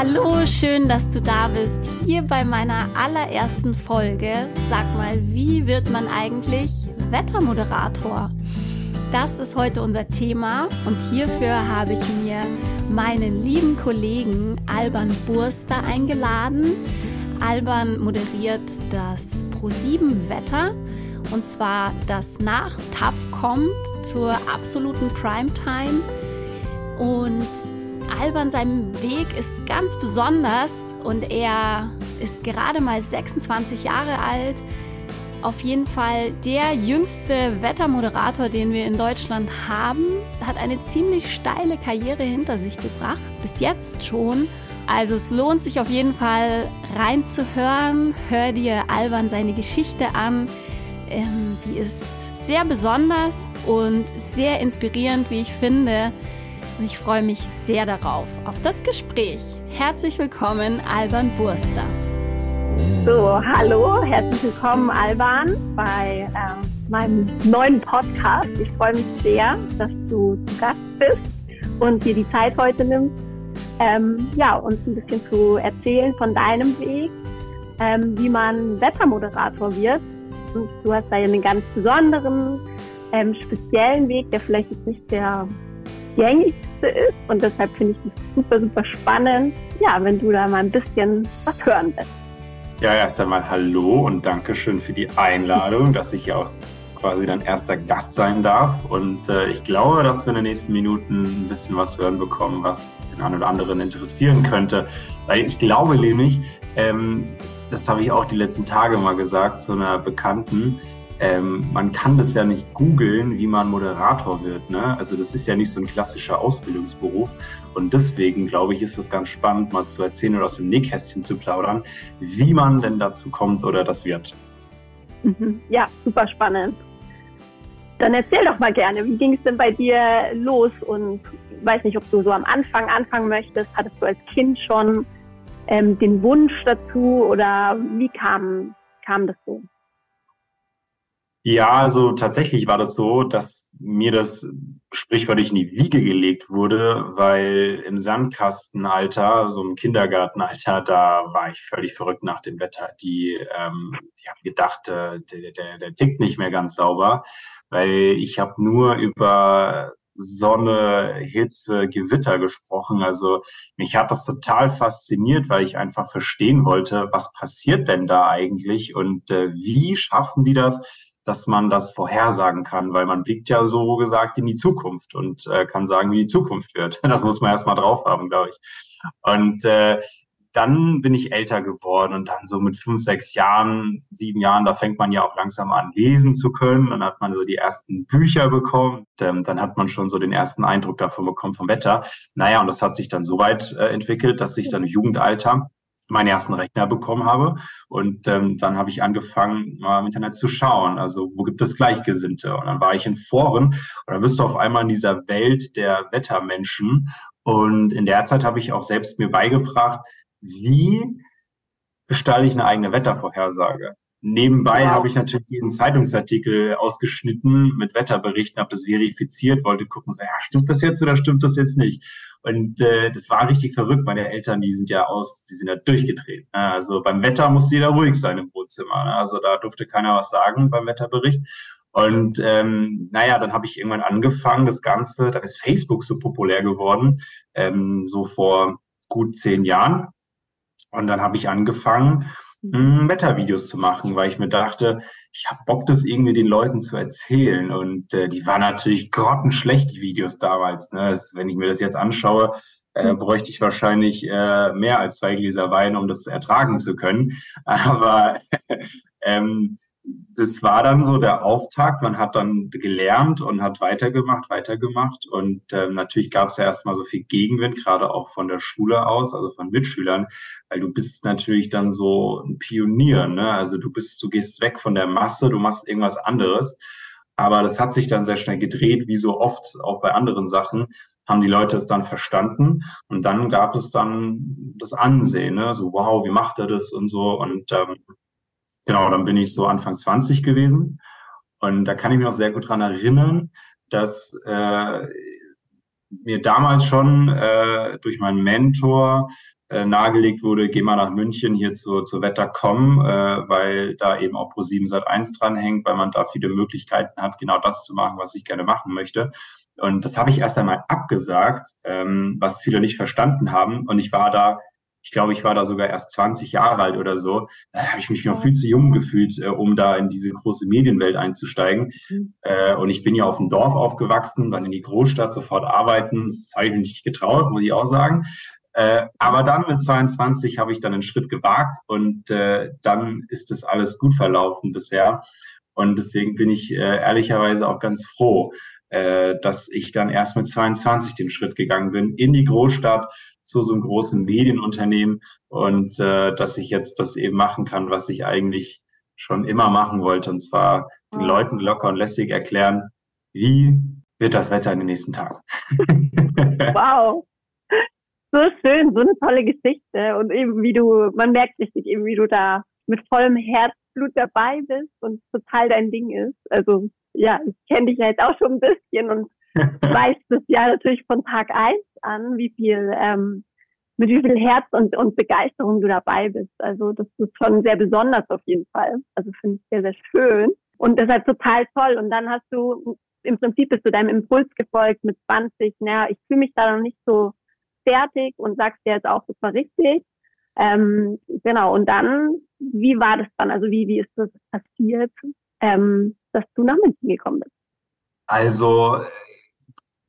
Hallo, schön, dass du da bist. Hier bei meiner allerersten Folge. Sag mal, wie wird man eigentlich Wettermoderator? Das ist heute unser Thema und hierfür habe ich mir meinen lieben Kollegen Alban Burster eingeladen. Alban moderiert das Pro7 Wetter und zwar das nach TAF kommt zur absoluten Primetime und Alban, sein Weg ist ganz besonders und er ist gerade mal 26 Jahre alt. Auf jeden Fall der jüngste Wettermoderator, den wir in Deutschland haben, hat eine ziemlich steile Karriere hinter sich gebracht, bis jetzt schon. Also es lohnt sich auf jeden Fall reinzuhören. Hör dir Alban seine Geschichte an. Ähm, sie ist sehr besonders und sehr inspirierend, wie ich finde. Und ich freue mich sehr darauf, auf das Gespräch. Herzlich willkommen, Alban Burster. So, hallo, herzlich willkommen, Alban, bei ähm, meinem neuen Podcast. Ich freue mich sehr, dass du zu Gast bist und dir die Zeit heute nimmst, ähm, ja, uns ein bisschen zu erzählen von deinem Weg, ähm, wie man Wettermoderator wird. Und du hast da ja einen ganz besonderen, ähm, speziellen Weg, der vielleicht jetzt nicht der gängigste ist. Und deshalb finde ich es super, super spannend, ja, wenn du da mal ein bisschen was hören willst. Ja, erst einmal Hallo und Dankeschön für die Einladung, dass ich ja auch quasi dein erster Gast sein darf. Und äh, ich glaube, dass wir in den nächsten Minuten ein bisschen was hören bekommen, was den einen oder anderen interessieren könnte. Weil ich glaube nämlich, ähm, das habe ich auch die letzten Tage mal gesagt zu einer Bekannten, ähm, man kann das ja nicht googeln, wie man Moderator wird. Ne? Also das ist ja nicht so ein klassischer Ausbildungsberuf. Und deswegen, glaube ich, ist es ganz spannend, mal zu erzählen oder aus dem Nähkästchen zu plaudern, wie man denn dazu kommt oder das wird. Mhm. Ja, super spannend. Dann erzähl doch mal gerne, wie ging es denn bei dir los? Und ich weiß nicht, ob du so am Anfang anfangen möchtest. Hattest du als Kind schon ähm, den Wunsch dazu oder wie kam, kam das so? Ja, also tatsächlich war das so, dass mir das sprichwörtlich in die Wiege gelegt wurde, weil im Sandkastenalter, so im Kindergartenalter, da war ich völlig verrückt nach dem Wetter. Die, ähm, die haben gedacht, äh, der, der, der tickt nicht mehr ganz sauber, weil ich habe nur über Sonne, Hitze, Gewitter gesprochen. Also mich hat das total fasziniert, weil ich einfach verstehen wollte, was passiert denn da eigentlich und äh, wie schaffen die das, dass man das vorhersagen kann, weil man blickt ja so gesagt in die Zukunft und äh, kann sagen, wie die Zukunft wird. Das muss man erstmal drauf haben, glaube ich. Und äh, dann bin ich älter geworden und dann so mit fünf, sechs Jahren, sieben Jahren, da fängt man ja auch langsam an, lesen zu können. Dann hat man so die ersten Bücher bekommen. Ähm, dann hat man schon so den ersten Eindruck davon bekommen vom Wetter. Naja, und das hat sich dann so weit äh, entwickelt, dass ich dann im Jugendalter meinen ersten Rechner bekommen habe. Und ähm, dann habe ich angefangen, mal im Internet zu schauen. Also wo gibt es Gleichgesinnte? Und dann war ich in Foren und dann bist du auf einmal in dieser Welt der Wettermenschen. Und in der Zeit habe ich auch selbst mir beigebracht, wie gestalte ich eine eigene Wettervorhersage. Nebenbei wow. habe ich natürlich jeden Zeitungsartikel ausgeschnitten mit Wetterberichten, habe das verifiziert, wollte gucken, so, ja, stimmt das jetzt oder stimmt das jetzt nicht? Und äh, das war richtig verrückt. Meine Eltern, die sind ja aus, die sind ja durchgedreht. Ne? Also beim Wetter musste jeder ruhig sein im Wohnzimmer. Ne? Also da durfte keiner was sagen beim Wetterbericht. Und ähm, naja, dann habe ich irgendwann angefangen, das Ganze, dann ist Facebook so populär geworden, ähm, so vor gut zehn Jahren. Und dann habe ich angefangen, Wettervideos zu machen, weil ich mir dachte, ich habe Bock, das irgendwie den Leuten zu erzählen. Und äh, die waren natürlich grottenschlecht, die Videos damals. Ne? Das, wenn ich mir das jetzt anschaue, äh, hm. bräuchte ich wahrscheinlich äh, mehr als zwei Gläser Wein, um das ertragen zu können. Aber ähm, das war dann so der Auftakt. Man hat dann gelernt und hat weitergemacht, weitergemacht. Und ähm, natürlich gab es ja erstmal so viel Gegenwind, gerade auch von der Schule aus, also von Mitschülern, weil du bist natürlich dann so ein Pionier. Ne? Also du bist, du gehst weg von der Masse, du machst irgendwas anderes. Aber das hat sich dann sehr schnell gedreht, wie so oft auch bei anderen Sachen haben die Leute es dann verstanden und dann gab es dann das Ansehen, ne? so wow, wie macht er das und so und ähm, Genau, dann bin ich so Anfang 20 gewesen. Und da kann ich mich noch sehr gut dran erinnern, dass äh, mir damals schon äh, durch meinen Mentor äh, nahegelegt wurde, geh mal nach München hier zur, zur Wetter.com, äh, weil da eben auch Pro7 Sat 1 dranhängt, weil man da viele Möglichkeiten hat, genau das zu machen, was ich gerne machen möchte. Und das habe ich erst einmal abgesagt, ähm, was viele nicht verstanden haben. Und ich war da, ich glaube, ich war da sogar erst 20 Jahre alt oder so. Da habe ich mich noch viel zu jung gefühlt, äh, um da in diese große Medienwelt einzusteigen. Mhm. Äh, und ich bin ja auf dem Dorf aufgewachsen, dann in die Großstadt sofort arbeiten. Das habe ich mir nicht getraut, muss ich auch sagen. Äh, aber dann mit 22 habe ich dann einen Schritt gewagt und äh, dann ist das alles gut verlaufen bisher. Und deswegen bin ich äh, ehrlicherweise auch ganz froh, dass ich dann erst mit 22 den Schritt gegangen bin in die Großstadt zu so einem großen Medienunternehmen und äh, dass ich jetzt das eben machen kann, was ich eigentlich schon immer machen wollte, und zwar den Leuten locker und lässig erklären, wie wird das Wetter in den nächsten Tagen. wow. So schön, so eine tolle Geschichte. Und eben wie du, man merkt richtig eben, wie du da mit vollem Herzblut dabei bist und total dein Ding ist. Also ja, ich kenne dich ja jetzt auch schon ein bisschen und weiß das ja natürlich von Tag eins an, wie viel, ähm, mit wie viel Herz und, und Begeisterung du dabei bist. Also das ist schon sehr besonders auf jeden Fall. Also finde ich sehr, sehr schön. Und deshalb total toll. Und dann hast du, im Prinzip bist du deinem Impuls gefolgt mit 20, naja, ich fühle mich da noch nicht so fertig und sagst dir jetzt auch, das war richtig. Ähm, genau, und dann, wie war das dann? Also wie, wie ist das passiert? Ähm, dass du nach München gekommen bist? Also,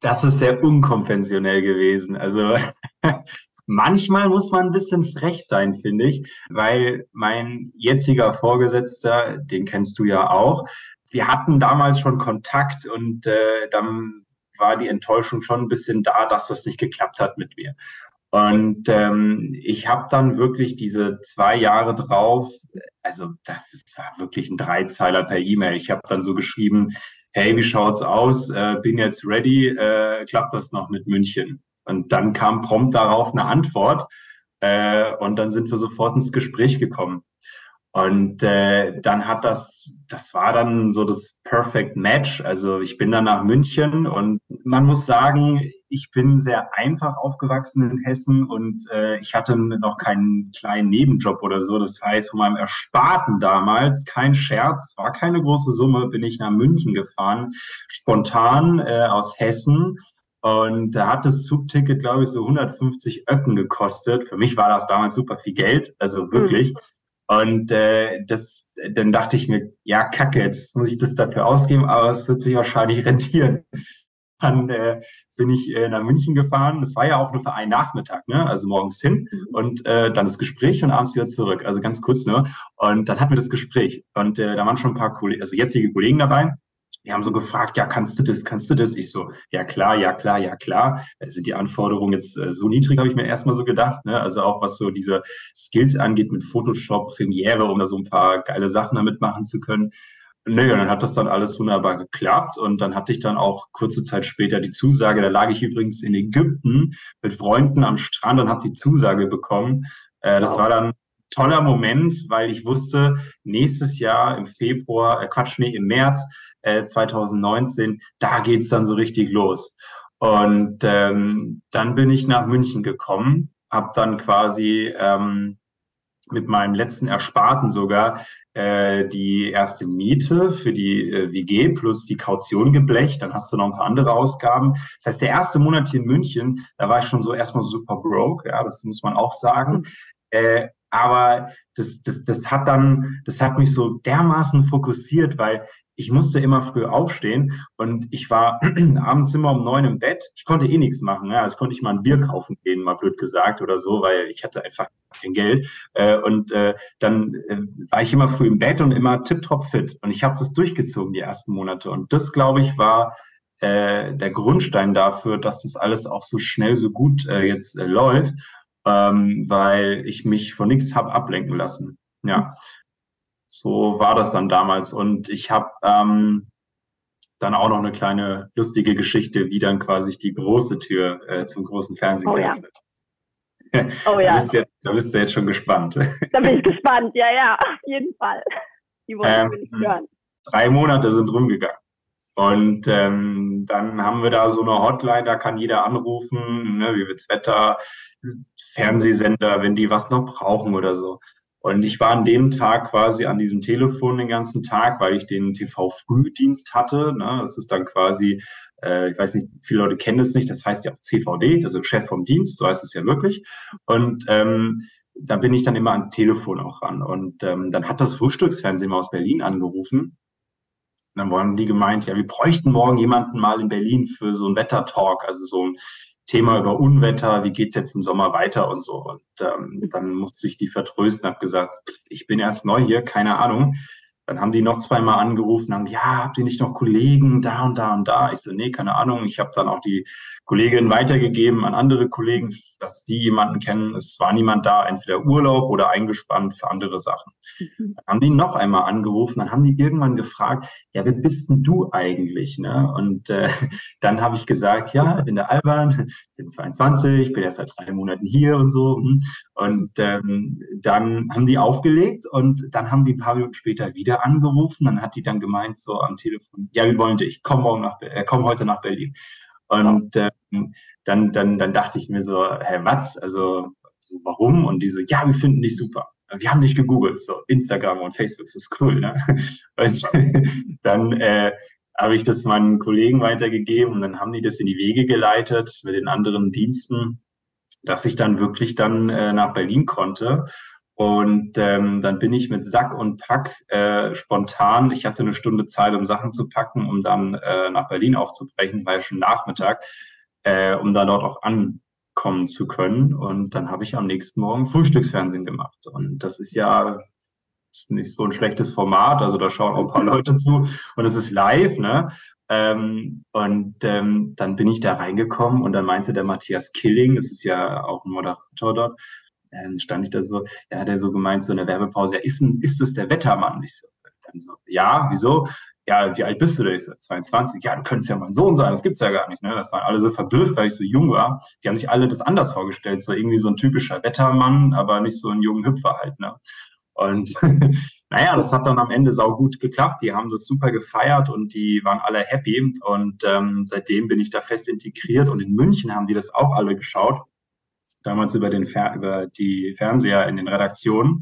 das ist sehr unkonventionell gewesen. Also, manchmal muss man ein bisschen frech sein, finde ich, weil mein jetziger Vorgesetzter, den kennst du ja auch, wir hatten damals schon Kontakt und äh, dann war die Enttäuschung schon ein bisschen da, dass das nicht geklappt hat mit mir. Und ähm, ich habe dann wirklich diese zwei Jahre drauf, also das ist, war wirklich ein Dreizeiler per E-Mail. Ich habe dann so geschrieben, hey, wie schaut's aus? Äh, bin jetzt ready, äh, klappt das noch mit München? Und dann kam prompt darauf eine Antwort äh, und dann sind wir sofort ins Gespräch gekommen. Und äh, dann hat das, das war dann so das Perfect Match. Also ich bin dann nach München und man muss sagen, ich bin sehr einfach aufgewachsen in Hessen und äh, ich hatte noch keinen kleinen Nebenjob oder so. Das heißt, von meinem Ersparten damals, kein Scherz, war keine große Summe, bin ich nach München gefahren, spontan äh, aus Hessen. Und da hat das Zugticket, glaube ich, so 150 Öcken gekostet. Für mich war das damals super viel Geld, also wirklich. Mhm. Und äh, das, dann dachte ich mir, ja, kacke, jetzt muss ich das dafür ausgeben, aber es wird sich wahrscheinlich rentieren. Dann äh, bin ich äh, nach München gefahren. Das war ja auch nur für einen Nachmittag, ne? also morgens hin mhm. und äh, dann das Gespräch und abends wieder zurück. Also ganz kurz nur. Ne? Und dann hatten wir das Gespräch und äh, da waren schon ein paar Kollegen, also jetzige Kollegen dabei die haben so gefragt, ja, kannst du das, kannst du das? Ich so, ja klar, ja klar, ja klar. Äh, sind die Anforderungen jetzt äh, so niedrig, habe ich mir erstmal so gedacht. Ne? Also auch was so diese Skills angeht mit Photoshop, Premiere, um da so ein paar geile Sachen damit machen zu können. Nö, und dann hat das dann alles wunderbar geklappt und dann hatte ich dann auch kurze Zeit später die Zusage. Da lag ich übrigens in Ägypten mit Freunden am Strand und habe die Zusage bekommen. Äh, das wow. war dann toller Moment, weil ich wusste, nächstes Jahr im Februar, äh Quatsch, nee, im März äh, 2019, da geht's dann so richtig los. Und ähm, dann bin ich nach München gekommen, habe dann quasi ähm, mit meinem letzten Ersparten sogar äh, die erste Miete für die äh, WG plus die Kaution geblecht. Dann hast du noch ein paar andere Ausgaben. Das heißt, der erste Monat hier in München, da war ich schon so erstmal super broke, ja, das muss man auch sagen. Äh, aber das, das, das hat dann, das hat mich so dermaßen fokussiert, weil ich musste immer früh aufstehen und ich war abends immer um neun im Bett. Ich konnte eh nichts machen. Ja, also konnte ich mal ein Bier kaufen gehen, mal blöd gesagt oder so, weil ich hatte einfach kein Geld. Äh, und äh, dann äh, war ich immer früh im Bett und immer tiptop fit. Und ich habe das durchgezogen die ersten Monate. Und das, glaube ich, war der Grundstein dafür, dass das alles auch so schnell, so gut jetzt läuft, ähm, weil ich mich von nichts habe ablenken lassen. Ja. So war das dann damals. Und ich habe ähm, dann auch noch eine kleine lustige Geschichte, wie dann quasi die große Tür äh, zum großen Fernsehen oh, geöffnet. Ja. Oh ja. da, bist du, da bist du jetzt schon gespannt. Da bin ich gespannt, ja, ja, auf jeden Fall. Die wollen ähm, wir hören. Drei Monate sind rumgegangen. Und ähm, dann haben wir da so eine Hotline, da kann jeder anrufen, ne, wie wird's Wetter, Fernsehsender, wenn die was noch brauchen oder so. Und ich war an dem Tag quasi an diesem Telefon den ganzen Tag, weil ich den TV-Frühdienst hatte. Ne? Das ist dann quasi, äh, ich weiß nicht, viele Leute kennen es nicht, das heißt ja auch CVD, also Chef vom Dienst, so heißt es ja wirklich. Und ähm, da bin ich dann immer ans Telefon auch ran. Und ähm, dann hat das Frühstücksfernsehen aus Berlin angerufen. Und dann wurden die gemeint, ja, wir bräuchten morgen jemanden mal in Berlin für so ein Wettertalk, also so ein Thema über Unwetter, wie geht's jetzt im Sommer weiter und so. Und ähm, dann musste ich die vertrösten, habe gesagt, ich bin erst neu hier, keine Ahnung. Dann haben die noch zweimal angerufen, haben, ja, habt ihr nicht noch Kollegen da und da und da? Ich so, nee, keine Ahnung. Ich habe dann auch die Kollegin weitergegeben an andere Kollegen, dass die jemanden kennen. Es war niemand da, entweder Urlaub oder eingespannt für andere Sachen. Mhm. Dann haben die noch einmal angerufen, dann haben die irgendwann gefragt, ja, wer bist denn du eigentlich? Ne? Und äh, dann habe ich gesagt, ja, ich bin der Alban, bin 22, bin erst seit drei Monaten hier und so. Hm. Und ähm, dann haben die aufgelegt und dann haben die ein paar Minuten später wieder angerufen. Dann hat die dann gemeint so am Telefon, ja, wir wollen dich, komm morgen nach, äh, komm heute nach Berlin. Und ähm, dann, dann, dann dachte ich mir so, Herr Watz, also so, warum? Und diese, ja, wir finden dich super. Wir haben dich gegoogelt, so Instagram und Facebook, das ist cool, ne? Und dann äh, habe ich das meinen Kollegen weitergegeben und dann haben die das in die Wege geleitet mit den anderen Diensten, dass ich dann wirklich dann äh, nach Berlin konnte. Und ähm, dann bin ich mit Sack und Pack äh, spontan, ich hatte eine Stunde Zeit, um Sachen zu packen, um dann äh, nach Berlin aufzubrechen, war ja schon Nachmittag, äh, um da dort auch ankommen zu können. Und dann habe ich am nächsten Morgen Frühstücksfernsehen gemacht. Und das ist ja ist nicht so ein schlechtes Format, also da schauen auch ein paar Leute zu und es ist live, ne? Ähm, und ähm, dann bin ich da reingekommen und dann meinte der Matthias Killing, das ist ja auch ein Moderator dort, dann stand ich da so, ja, hat er so gemeint, so in der Werbepause, ja, ist, ist das der Wettermann? Ich so, dann so, ja, wieso? Ja, wie alt bist du denn? Ich so, 22. Ja, du könntest ja mein Sohn sein, das gibt's ja gar nicht, ne? Das waren alle so verblüfft, weil ich so jung war. Die haben sich alle das anders vorgestellt, so irgendwie so ein typischer Wettermann, aber nicht so ein jungen Hüpfer halt, ne? Und naja, das hat dann am Ende sau gut geklappt. Die haben das super gefeiert und die waren alle happy. Und ähm, seitdem bin ich da fest integriert. Und in München haben die das auch alle geschaut. Damals über, den Fer über die Fernseher in den Redaktionen.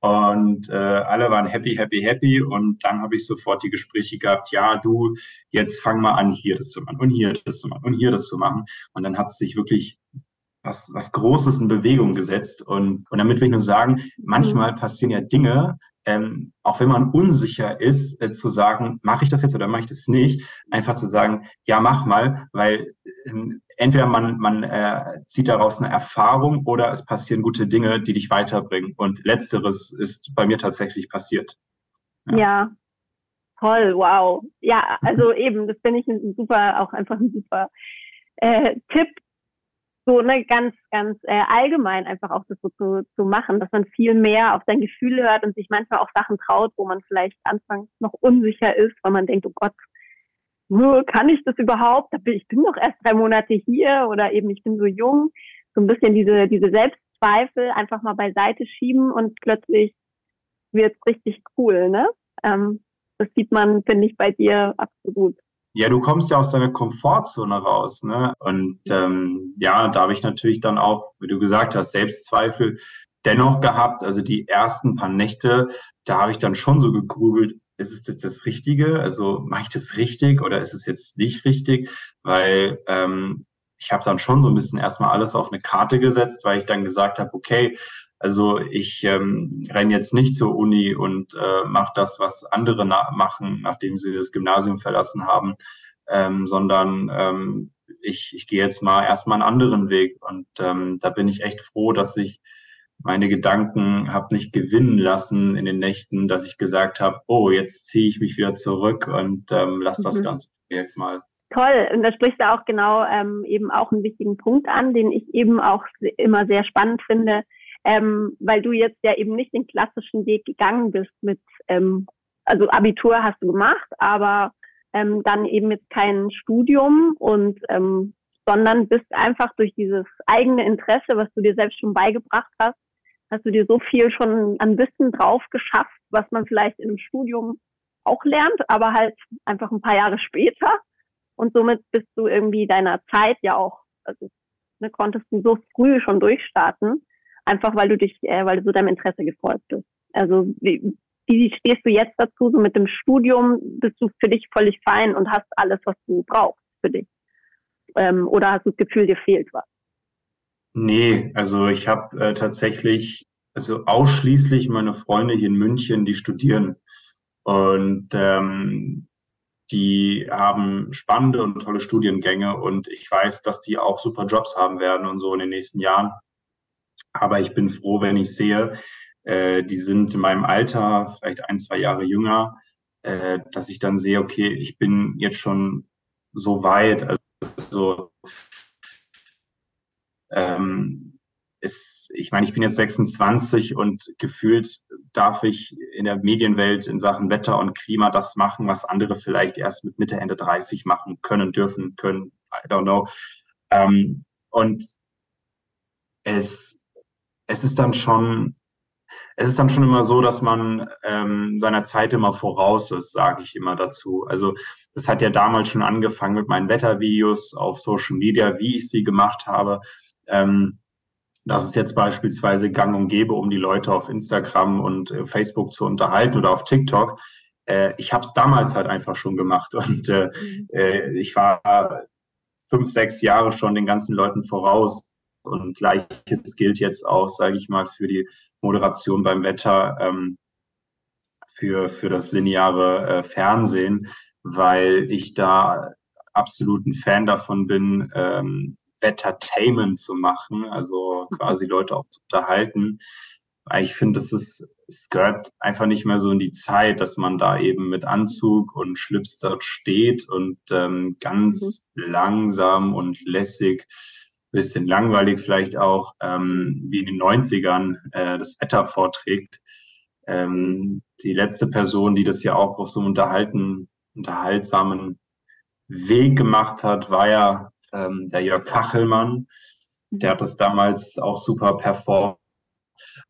Und äh, alle waren happy, happy, happy. Und dann habe ich sofort die Gespräche gehabt, ja, du, jetzt fang mal an, hier das zu machen und hier das zu machen und hier das zu machen. Und dann hat sich wirklich was, was Großes in Bewegung gesetzt. Und, und damit will ich nur sagen, manchmal mhm. passieren ja Dinge, ähm, auch wenn man unsicher ist, äh, zu sagen, mache ich das jetzt oder mache ich das nicht, einfach zu sagen, ja, mach mal, weil ähm, entweder man, man äh, zieht daraus eine Erfahrung oder es passieren gute Dinge, die dich weiterbringen. Und letzteres ist bei mir tatsächlich passiert. Ja, ja toll, wow. Ja, also eben, das finde ich ein super, auch einfach ein super äh, Tipp, so ne, ganz, ganz äh, allgemein einfach auch das so zu, zu machen, dass man viel mehr auf sein Gefühl hört und sich manchmal auch Sachen traut, wo man vielleicht anfangs noch unsicher ist, weil man denkt, oh Gott, kann ich das überhaupt? Ich bin doch erst drei Monate hier oder eben ich bin so jung. So ein bisschen diese, diese Selbstzweifel einfach mal beiseite schieben und plötzlich wird's richtig cool, ne? Ähm, das sieht man, finde ich, bei dir absolut. Ja, du kommst ja aus deiner Komfortzone raus, ne? Und ähm, ja, da habe ich natürlich dann auch, wie du gesagt hast, Selbstzweifel dennoch gehabt. Also die ersten paar Nächte, da habe ich dann schon so gegrübelt, ist es jetzt das Richtige? Also mache ich das richtig oder ist es jetzt nicht richtig? Weil ähm, ich habe dann schon so ein bisschen erstmal alles auf eine Karte gesetzt, weil ich dann gesagt habe, okay, also ich ähm, renne jetzt nicht zur Uni und äh, mache das, was andere na machen, nachdem sie das Gymnasium verlassen haben, ähm, sondern ähm, ich, ich gehe jetzt mal erstmal einen anderen Weg. Und ähm, da bin ich echt froh, dass ich meine Gedanken habe nicht gewinnen lassen in den Nächten, dass ich gesagt habe, oh, jetzt ziehe ich mich wieder zurück und ähm, lass das mhm. Ganze jetzt mal. Toll, und da sprichst du auch genau ähm, eben auch einen wichtigen Punkt an, den ich eben auch immer sehr spannend finde, ähm, weil du jetzt ja eben nicht den klassischen Weg gegangen bist mit, ähm, also Abitur hast du gemacht, aber ähm, dann eben jetzt kein Studium und ähm, sondern bist einfach durch dieses eigene Interesse, was du dir selbst schon beigebracht hast, hast du dir so viel schon an Wissen drauf geschafft, was man vielleicht in einem Studium auch lernt, aber halt einfach ein paar Jahre später. Und somit bist du irgendwie deiner Zeit ja auch, also ne, konntest du so früh schon durchstarten, einfach weil du dich, äh, weil du so deinem Interesse gefolgt bist. Also wie, wie stehst du jetzt dazu? So mit dem Studium bist du für dich völlig fein und hast alles, was du brauchst für dich? Ähm, oder hast du das Gefühl, dir fehlt was? Nee, also ich habe äh, tatsächlich, also ausschließlich meine Freunde hier in München, die studieren. Und ähm, die haben spannende und tolle Studiengänge und ich weiß, dass die auch super Jobs haben werden und so in den nächsten Jahren. Aber ich bin froh, wenn ich sehe, äh, die sind in meinem Alter, vielleicht ein, zwei Jahre jünger, äh, dass ich dann sehe, okay, ich bin jetzt schon so weit, also ähm, ist, ich meine, ich bin jetzt 26 und gefühlt darf ich in der Medienwelt in Sachen Wetter und Klima das machen, was andere vielleicht erst mit Mitte, Ende 30 machen können, dürfen, können, I don't know. Ähm, und es, es ist dann schon, es ist dann schon immer so, dass man ähm, seiner Zeit immer voraus ist, sage ich immer dazu. Also das hat ja damals schon angefangen mit meinen Wettervideos auf Social Media, wie ich sie gemacht habe. Ähm, das ist jetzt beispielsweise gang und gäbe, um die Leute auf Instagram und äh, Facebook zu unterhalten oder auf TikTok. Äh, ich habe es damals halt einfach schon gemacht und äh, mhm. äh, ich war fünf, sechs Jahre schon den ganzen Leuten voraus. Und gleiches gilt jetzt auch, sage ich mal, für die Moderation beim Wetter, ähm, für, für das lineare äh, Fernsehen, weil ich da absolut ein Fan davon bin, ähm, Wettertainment zu machen, also quasi Leute auch zu unterhalten. Ich finde, es ist, es gehört einfach nicht mehr so in die Zeit, dass man da eben mit Anzug und Schlips dort steht und ähm, ganz mhm. langsam und lässig, bisschen langweilig vielleicht auch, ähm, wie in den 90ern äh, das Wetter vorträgt. Ähm, die letzte Person, die das ja auch auf so einem unterhalten, unterhaltsamen Weg gemacht hat, war ja ähm, der Jörg Kachelmann. Der hat das damals auch super performt.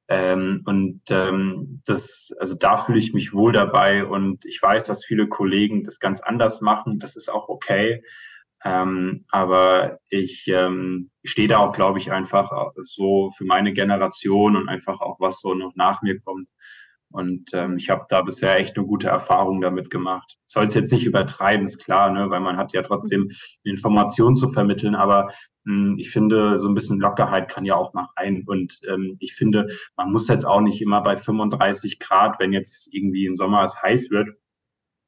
Ähm, und ähm, das, also da fühle ich mich wohl dabei und ich weiß, dass viele Kollegen das ganz anders machen. Das ist auch okay. Ähm, aber ich, ähm, stehe da auch, glaube ich, einfach so für meine Generation und einfach auch, was so noch nach mir kommt, und ähm, ich habe da bisher echt eine gute Erfahrung damit gemacht. Soll es jetzt nicht übertreiben, ist klar, ne? weil man hat ja trotzdem Informationen zu vermitteln, aber mh, hm, ich finde, so ein bisschen Lockerheit kann ja auch mal rein. Und ähm, ich finde, man muss jetzt auch nicht immer bei 35 Grad, wenn jetzt irgendwie im Sommer es heiß wird,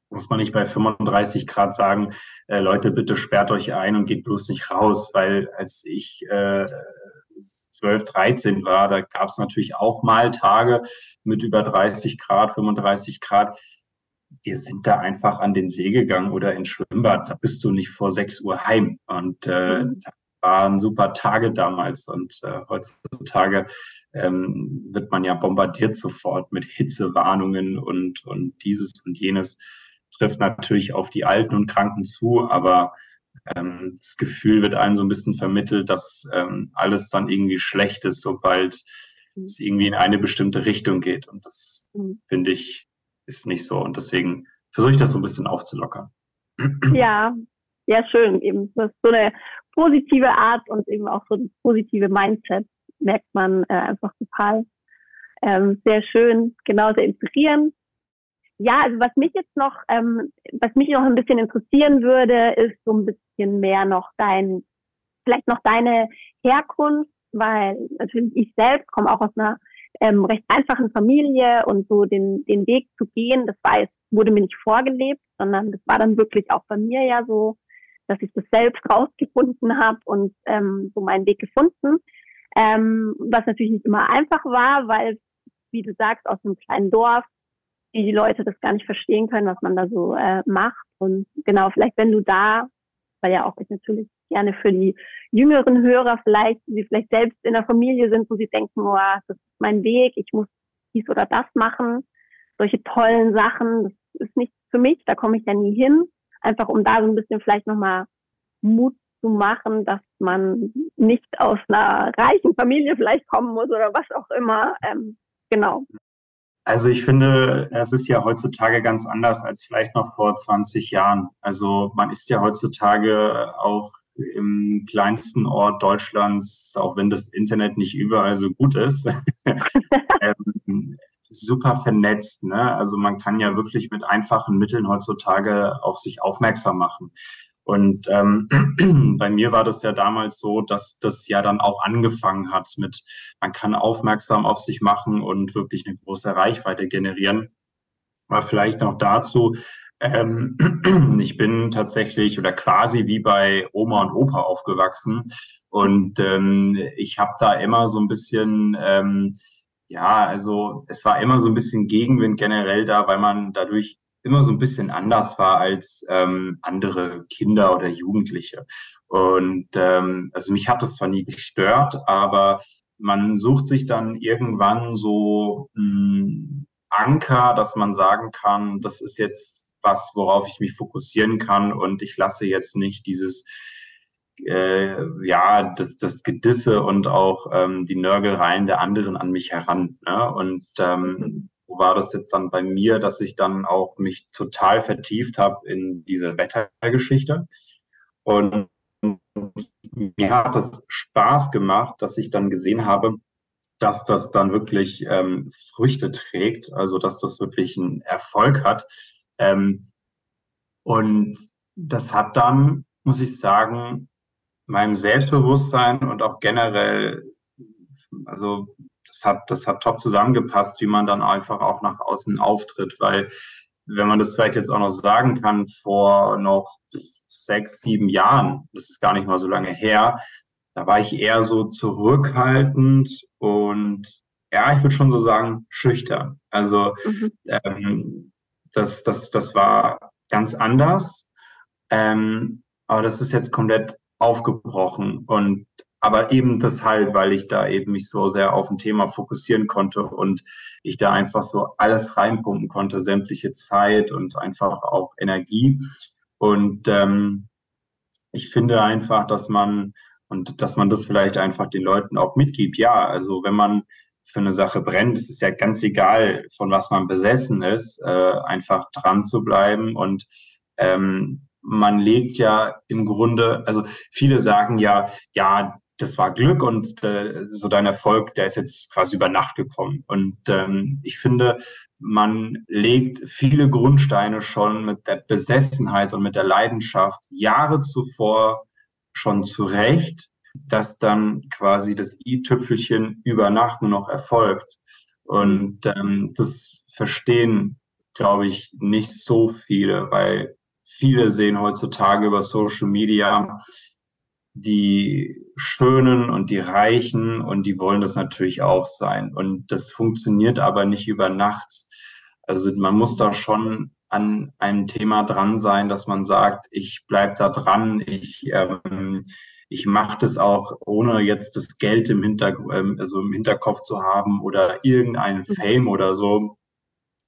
muss man nicht bei 35 Grad sagen, äh, Leute, bitte sperrt euch ein und geht bloß nicht raus, weil als ich äh, 12, 13 war, da gab es natürlich auch mal Tage mit über 30 Grad, 35 Grad. Wir sind da einfach an den See gegangen oder ins Schwimmbad. Da bist du nicht vor 6 Uhr heim. Und äh, mhm. das waren super Tage damals. Und äh, heutzutage ähm, wird man ja bombardiert sofort mit Hitzewarnungen und, und dieses und jenes trifft natürlich auf die Alten und Kranken zu, aber ähm, das Gefühl wird einem so ein bisschen vermittelt, dass ähm, alles dann irgendwie schlecht ist, sobald mhm. es irgendwie in eine bestimmte Richtung geht. Und das mhm. finde ich ist nicht so. Und deswegen versuche ich das so ein bisschen aufzulockern. Ja, ja, schön. Eben so eine positive Art und eben auch so ein positive Mindset merkt man äh, einfach total. Ähm, sehr schön, genau, sehr inspirierend. Ja, also was mich jetzt noch, ähm, was mich noch ein bisschen interessieren würde, ist so ein bisschen mehr noch dein, vielleicht noch deine Herkunft, weil natürlich ich selbst komme auch aus einer ähm, recht einfachen Familie und so den, den Weg zu gehen, das war jetzt, wurde mir nicht vorgelebt, sondern das war dann wirklich auch bei mir ja so, dass ich das selbst rausgefunden habe und ähm, so meinen Weg gefunden. Ähm, was natürlich nicht immer einfach war, weil, wie du sagst, aus einem kleinen Dorf die Leute das gar nicht verstehen können, was man da so äh, macht. Und genau, vielleicht wenn du da, weil ja auch ich natürlich gerne für die jüngeren Hörer vielleicht, die vielleicht selbst in der Familie sind, wo sie denken, oh, das ist mein Weg, ich muss dies oder das machen, solche tollen Sachen, das ist nicht für mich, da komme ich ja nie hin. Einfach um da so ein bisschen vielleicht nochmal Mut zu machen, dass man nicht aus einer reichen Familie vielleicht kommen muss oder was auch immer. Ähm, genau. Also ich finde, es ist ja heutzutage ganz anders als vielleicht noch vor 20 Jahren. Also man ist ja heutzutage auch im kleinsten Ort Deutschlands, auch wenn das Internet nicht überall so gut ist, ähm, super vernetzt. Ne? Also man kann ja wirklich mit einfachen Mitteln heutzutage auf sich aufmerksam machen. Und ähm, bei mir war das ja damals so, dass das ja dann auch angefangen hat mit, man kann aufmerksam auf sich machen und wirklich eine große Reichweite generieren. Aber vielleicht noch dazu, ähm, ich bin tatsächlich oder quasi wie bei Oma und Opa aufgewachsen und ähm, ich habe da immer so ein bisschen ähm, ja, also es war immer so ein bisschen Gegenwind generell da, weil man dadurch immer so ein bisschen anders war als ähm, andere Kinder oder Jugendliche. Und ähm, also mich hat das zwar nie gestört, aber man sucht sich dann irgendwann so ein Anker, dass man sagen kann, das ist jetzt was, worauf ich mich fokussieren kann und ich lasse jetzt nicht dieses äh, ja, das, das Gedisse und auch ähm, die Nörgeleien der anderen an mich heran. Ne? Und ähm, war das jetzt dann bei mir, dass ich dann auch mich total vertieft habe in diese Wettergeschichte. Und mir hat das Spaß gemacht, dass ich dann gesehen habe, dass das dann wirklich ähm, Früchte trägt, also dass das wirklich einen Erfolg hat. Ähm, und das hat dann, muss ich sagen, meinem Selbstbewusstsein und auch generell, also das hat, das hat top zusammengepasst, wie man dann einfach auch nach außen auftritt, weil wenn man das vielleicht jetzt auch noch sagen kann, vor noch sechs, sieben Jahren, das ist gar nicht mal so lange her, da war ich eher so zurückhaltend und ja, ich würde schon so sagen, schüchtern. Also mhm. ähm, das, das, das war ganz anders. Ähm, aber das ist jetzt komplett aufgebrochen und aber eben deshalb, weil ich da eben mich so sehr auf ein Thema fokussieren konnte und ich da einfach so alles reinpumpen konnte, sämtliche Zeit und einfach auch Energie. Und ähm, ich finde einfach, dass man und dass man das vielleicht einfach den Leuten auch mitgibt. Ja, also wenn man für eine Sache brennt, es ist ja ganz egal, von was man besessen ist, äh, einfach dran zu bleiben und ähm, man legt ja im Grunde, also viele sagen ja, ja, das war Glück und äh, so dein Erfolg, der ist jetzt quasi über Nacht gekommen. Und ähm, ich finde, man legt viele Grundsteine schon mit der Besessenheit und mit der Leidenschaft Jahre zuvor schon zurecht, dass dann quasi das i-Tüpfelchen über Nacht nur noch erfolgt. Und ähm, das verstehen, glaube ich, nicht so viele, weil viele sehen heutzutage über Social Media die Schönen und die Reichen und die wollen das natürlich auch sein. Und das funktioniert aber nicht über Nacht. Also man muss da schon an einem Thema dran sein, dass man sagt, ich bleib da dran, ich, ähm, ich mache das auch, ohne jetzt das Geld im, Hinter, ähm, also im Hinterkopf zu haben oder irgendeinen mhm. Fame oder so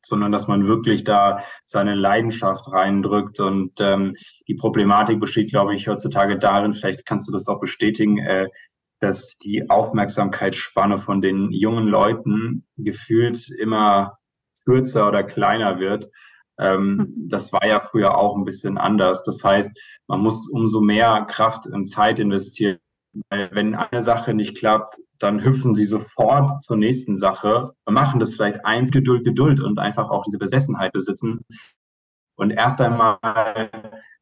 sondern dass man wirklich da seine Leidenschaft reindrückt. Und ähm, die Problematik besteht, glaube ich, heutzutage darin, vielleicht kannst du das auch bestätigen, äh, dass die Aufmerksamkeitsspanne von den jungen Leuten gefühlt immer kürzer oder kleiner wird. Ähm, hm. das war ja früher auch ein bisschen anders. Das heißt, man muss umso mehr Kraft und Zeit investieren, weil wenn eine Sache nicht klappt, dann hüpfen sie sofort zur nächsten Sache und machen das vielleicht eins Geduld, Geduld und einfach auch diese Besessenheit besitzen und erst einmal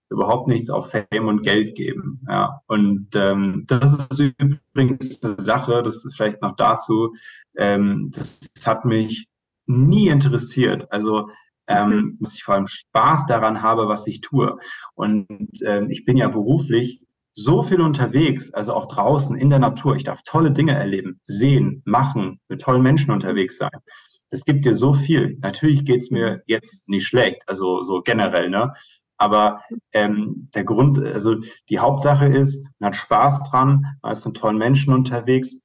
überhaupt nichts auf Fame und Geld geben. Ja. Und ähm, das ist übrigens eine Sache, das ist vielleicht noch dazu, ähm, das hat mich nie interessiert. Also ähm, mhm. dass ich vor allem Spaß daran habe, was ich tue. Und ähm, ich bin ja beruflich so viel unterwegs, also auch draußen in der Natur. Ich darf tolle Dinge erleben, sehen, machen, mit tollen Menschen unterwegs sein. Das gibt dir so viel. Natürlich geht's mir jetzt nicht schlecht, also so generell, ne? Aber ähm, der Grund, also die Hauptsache ist, man hat Spaß dran, man ist mit tollen Menschen unterwegs.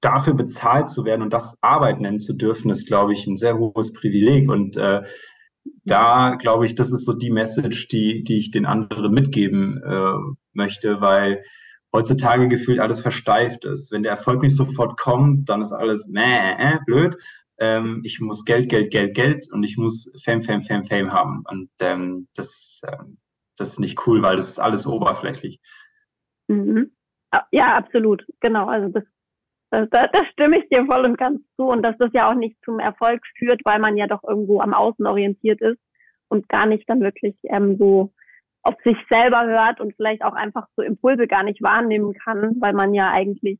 Dafür bezahlt zu werden und das Arbeit nennen zu dürfen, ist, glaube ich, ein sehr hohes Privileg. Und äh, da glaube ich, das ist so die Message, die, die ich den anderen mitgeben äh, möchte, weil heutzutage gefühlt alles versteift ist. Wenn der Erfolg nicht sofort kommt, dann ist alles meh, äh, blöd. Ähm, ich muss Geld, Geld, Geld, Geld und ich muss Fame, Fame, Fame, Fame haben. Und ähm, das, ähm, das ist nicht cool, weil das ist alles oberflächlich. Mhm. Ja, absolut. Genau. Also das, das, das stimme ich dir voll und ganz zu. Und dass das ja auch nicht zum Erfolg führt, weil man ja doch irgendwo am Außen orientiert ist und gar nicht dann wirklich ähm, so auf sich selber hört und vielleicht auch einfach so Impulse gar nicht wahrnehmen kann, weil man ja eigentlich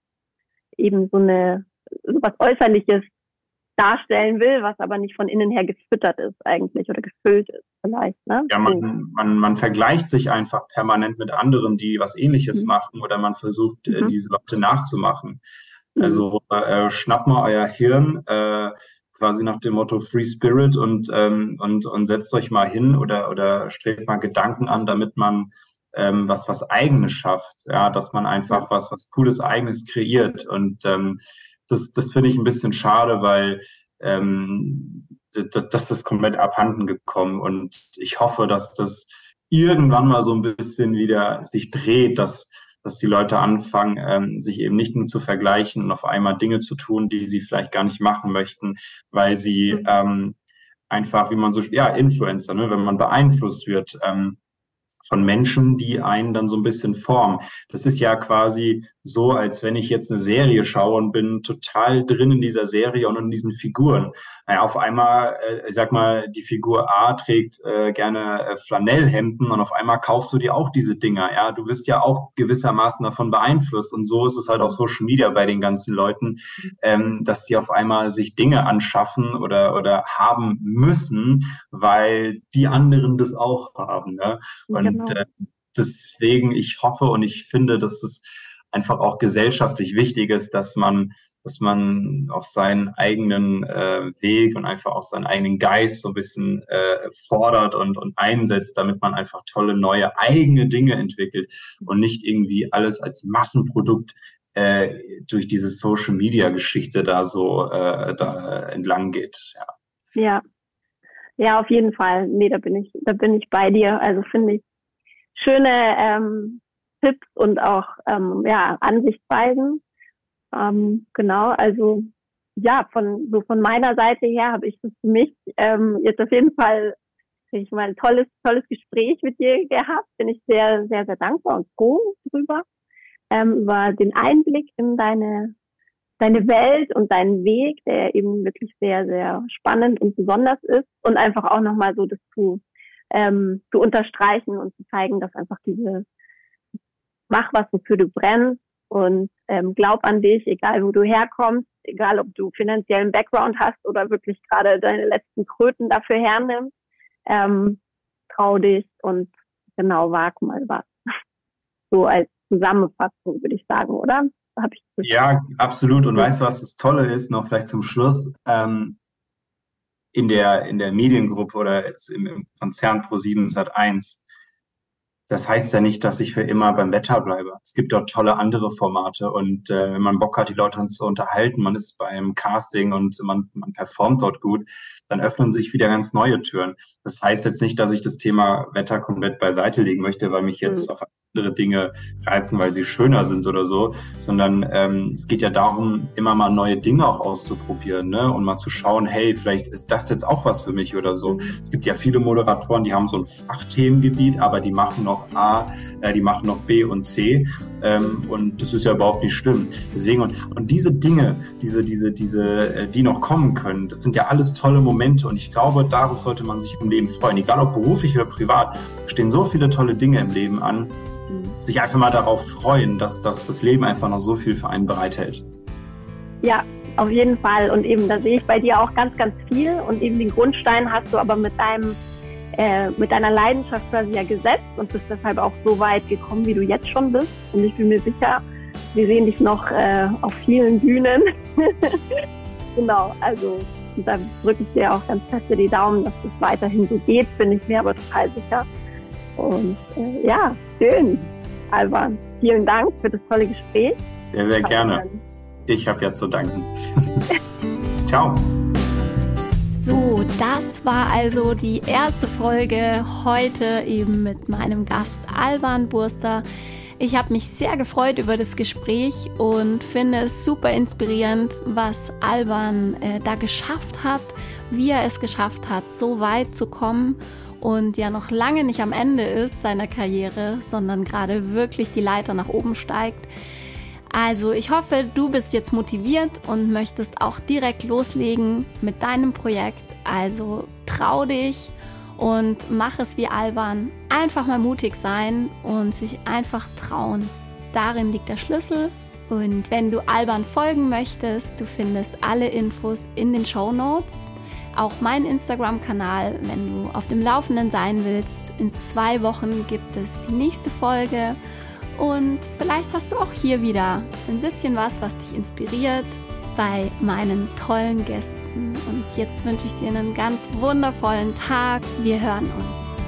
eben so eine so was Äußerliches darstellen will, was aber nicht von innen her gefüttert ist eigentlich oder gefüllt ist vielleicht. Ne? Ja, man, man, man vergleicht sich einfach permanent mit anderen, die was ähnliches mhm. machen oder man versucht, äh, mhm. diese Leute nachzumachen. Mhm. Also äh, schnappt mal euer Hirn, äh, quasi nach dem Motto Free Spirit und, ähm, und, und setzt euch mal hin oder, oder strebt mal Gedanken an, damit man ähm, was, was Eigenes schafft, ja, dass man einfach was, was Cooles Eigenes kreiert. Und ähm, das, das finde ich ein bisschen schade, weil ähm, das, das ist komplett abhanden gekommen. Und ich hoffe, dass das irgendwann mal so ein bisschen wieder sich dreht, dass dass die Leute anfangen, ähm, sich eben nicht nur zu vergleichen und auf einmal Dinge zu tun, die sie vielleicht gar nicht machen möchten, weil sie mhm. ähm, einfach, wie man so, ja, Influencer, ne, wenn man beeinflusst wird, ähm, von Menschen, die einen dann so ein bisschen formen. Das ist ja quasi so, als wenn ich jetzt eine Serie schaue und bin total drin in dieser Serie und in diesen Figuren. Naja, auf einmal, äh, ich sag mal, die Figur A trägt äh, gerne äh, Flanellhemden und auf einmal kaufst du dir auch diese Dinger. Ja, du wirst ja auch gewissermaßen davon beeinflusst und so ist es halt auf Social Media bei den ganzen Leuten, ähm, dass die auf einmal sich Dinge anschaffen oder oder haben müssen, weil die anderen das auch haben. Ne? Und genau. äh, deswegen, ich hoffe und ich finde, dass es einfach auch gesellschaftlich wichtig ist, dass man dass man auf seinen eigenen äh, Weg und einfach auch seinen eigenen Geist so ein bisschen äh, fordert und, und einsetzt, damit man einfach tolle neue eigene Dinge entwickelt und nicht irgendwie alles als Massenprodukt äh, durch diese Social Media Geschichte da so äh, da entlang geht. Ja. ja. Ja, auf jeden Fall. Nee, da bin ich, da bin ich bei dir. Also finde ich schöne ähm, Tipps und auch ähm, ja, Ansichtsweisen ähm, genau, also ja, von so von meiner Seite her habe ich für mich ähm, jetzt auf jeden Fall ich mal ein tolles, tolles Gespräch mit dir gehabt. Bin ich sehr, sehr, sehr dankbar und froh drüber, ähm, über den Einblick in deine, deine Welt und deinen Weg, der eben wirklich sehr, sehr spannend und besonders ist und einfach auch nochmal so das zu, ähm, zu unterstreichen und zu zeigen, dass einfach diese mach was, wofür du brennst und ähm, glaub an dich, egal wo du herkommst, egal ob du finanziellen Background hast oder wirklich gerade deine letzten Kröten dafür hernimmst. Ähm, trau dich und genau wag mal was. So als Zusammenfassung würde ich sagen, oder? Hab ich ja, absolut. Und weißt du, was das Tolle ist, noch vielleicht zum Schluss? Ähm, in der, in der Mediengruppe oder jetzt im, im Konzern Pro7 Sat1 das heißt ja nicht, dass ich für immer beim Wetter bleibe. Es gibt dort tolle andere Formate und äh, wenn man Bock hat, die Leute uns zu unterhalten, man ist beim Casting und man, man performt dort gut, dann öffnen sich wieder ganz neue Türen. Das heißt jetzt nicht, dass ich das Thema Wetter komplett beiseite legen möchte, weil mich jetzt mhm. auf andere Dinge reizen, weil sie schöner sind oder so, sondern ähm, es geht ja darum, immer mal neue Dinge auch auszuprobieren ne? und mal zu schauen, hey, vielleicht ist das jetzt auch was für mich oder so. Es gibt ja viele Moderatoren, die haben so ein Fachthemengebiet, aber die machen noch A, äh, die machen noch B und C ähm, und das ist ja überhaupt nicht schlimm. Deswegen und, und diese Dinge, diese diese diese, äh, die noch kommen können, das sind ja alles tolle Momente und ich glaube, darauf sollte man sich im Leben freuen, egal ob beruflich oder privat, stehen so viele tolle Dinge im Leben an sich einfach mal darauf freuen, dass, dass das Leben einfach noch so viel für einen bereithält. Ja, auf jeden Fall. Und eben, da sehe ich bei dir auch ganz, ganz viel. Und eben den Grundstein hast du aber mit deinem, äh, mit deiner Leidenschaft quasi ja gesetzt und bist deshalb auch so weit gekommen, wie du jetzt schon bist. Und ich bin mir sicher, wir sehen dich noch äh, auf vielen Bühnen. genau, also da drücke ich dir auch ganz fest die Daumen, dass es weiterhin so geht, bin ich mir aber total sicher. Und äh, ja, schön. Alban, vielen Dank für das tolle Gespräch. Sehr, sehr gerne. Ich habe ja zu danken. Ciao. So, das war also die erste Folge heute eben mit meinem Gast Alban Burster. Ich habe mich sehr gefreut über das Gespräch und finde es super inspirierend, was Alban äh, da geschafft hat, wie er es geschafft hat, so weit zu kommen und ja noch lange nicht am Ende ist seiner Karriere, sondern gerade wirklich die Leiter nach oben steigt. Also ich hoffe, du bist jetzt motiviert und möchtest auch direkt loslegen mit deinem Projekt. Also trau dich und mach es wie Alban. Einfach mal mutig sein und sich einfach trauen. Darin liegt der Schlüssel. Und wenn du Alban folgen möchtest, du findest alle Infos in den Show Notes. Auch mein Instagram-Kanal, wenn du auf dem Laufenden sein willst. In zwei Wochen gibt es die nächste Folge. Und vielleicht hast du auch hier wieder ein bisschen was, was dich inspiriert bei meinen tollen Gästen. Und jetzt wünsche ich dir einen ganz wundervollen Tag. Wir hören uns.